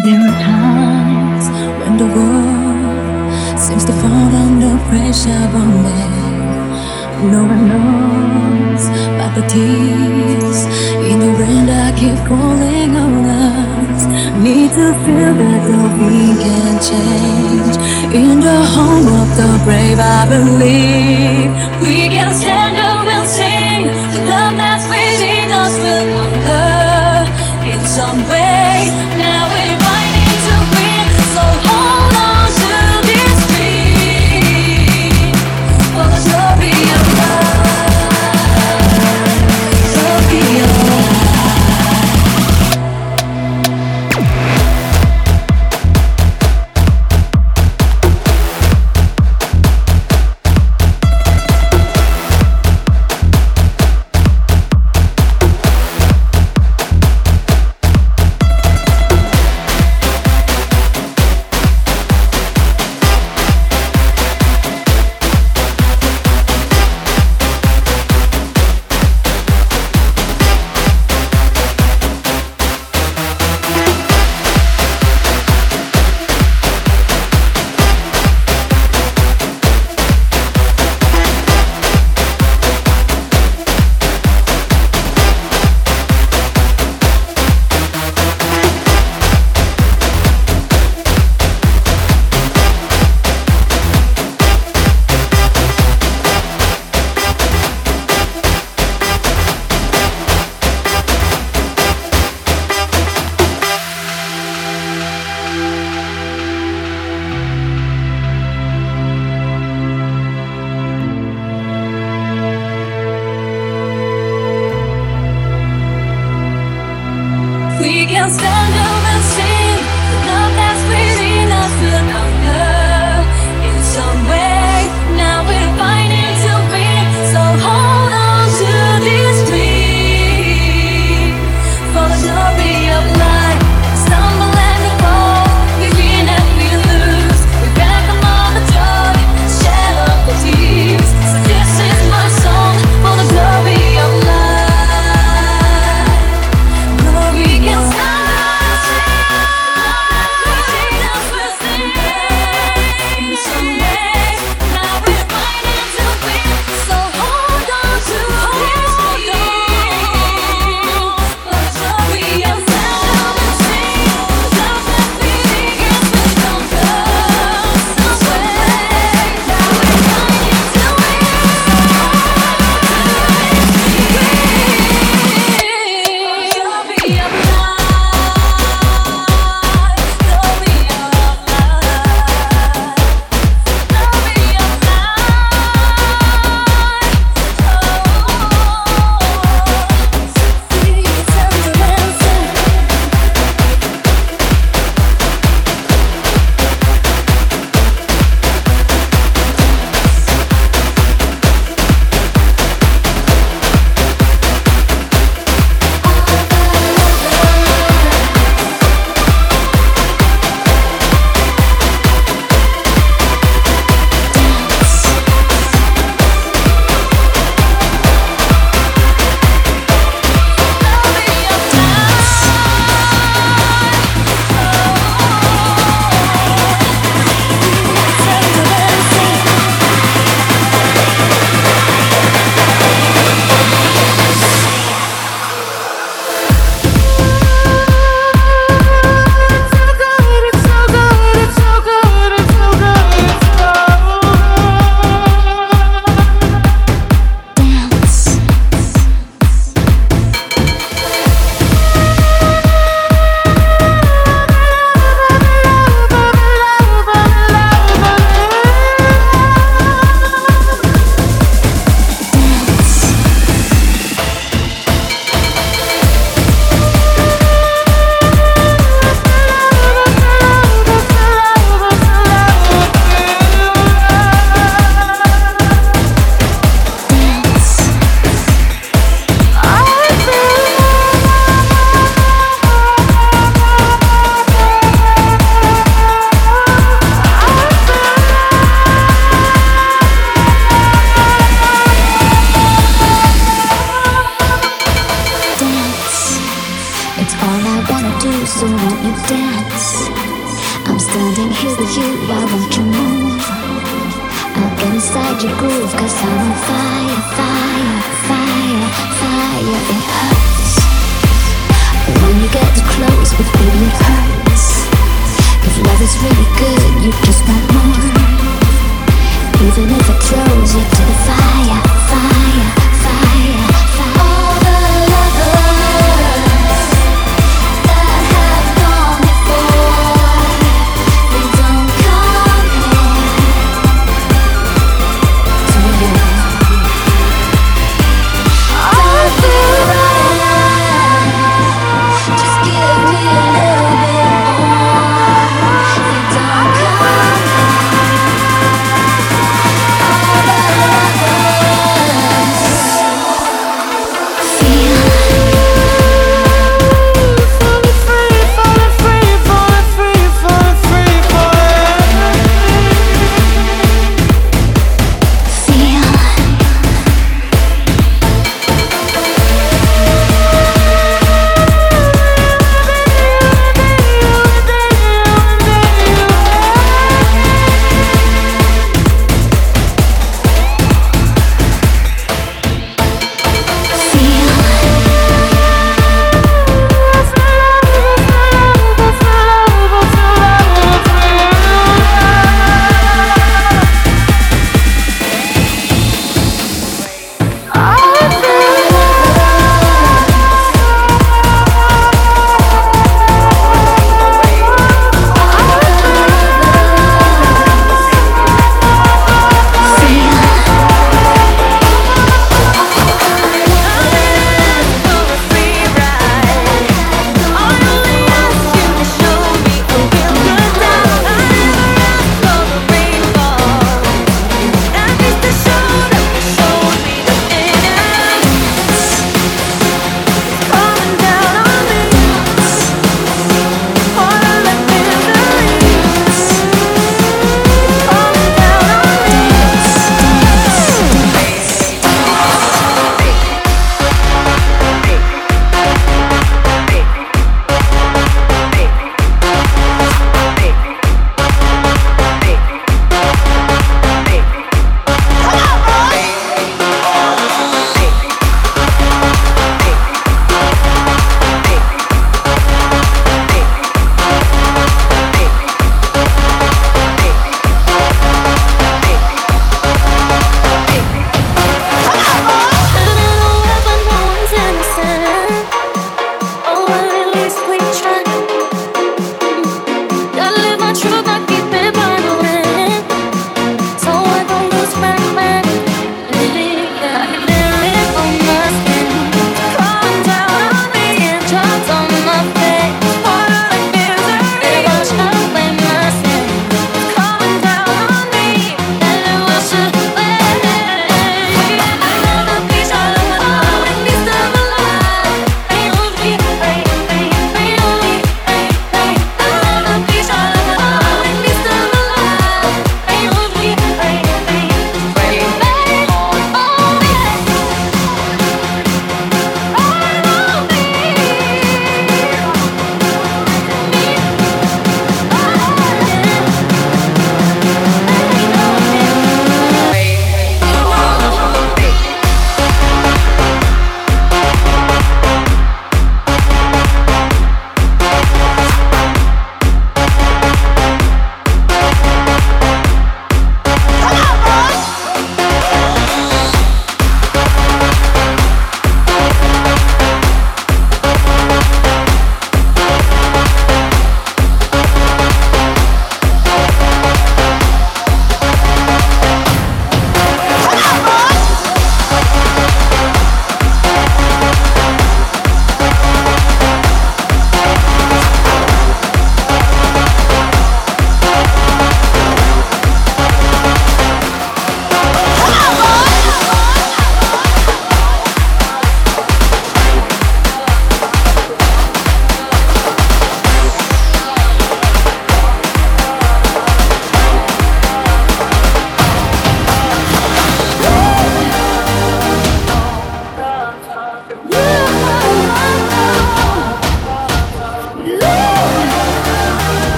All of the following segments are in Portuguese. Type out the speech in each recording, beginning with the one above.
There are times when the world seems to fall under pressure one day. No one knows about the tears in the rain that keep falling on us. Need to feel that we can change. In the home of the brave, I believe we can stand up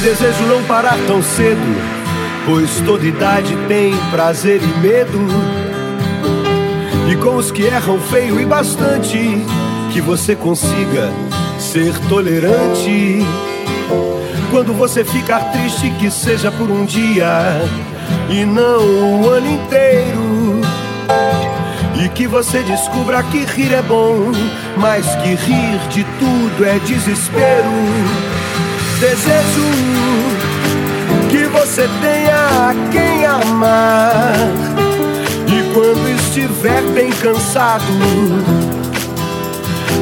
desejo não parar tão cedo, pois toda idade tem prazer e medo. E com os que erram feio e bastante, que você consiga ser tolerante. Quando você ficar triste, que seja por um dia e não o ano inteiro. E que você descubra que rir é bom, mas que rir de tudo é desespero. Desejo que você tenha quem amar. E quando estiver bem cansado,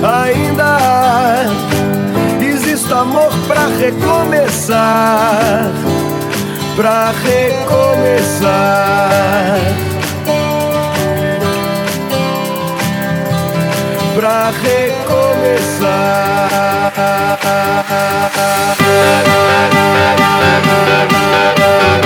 ainda existe amor para recomeçar. Pra recomeçar. Thank you.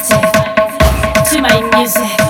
to my music.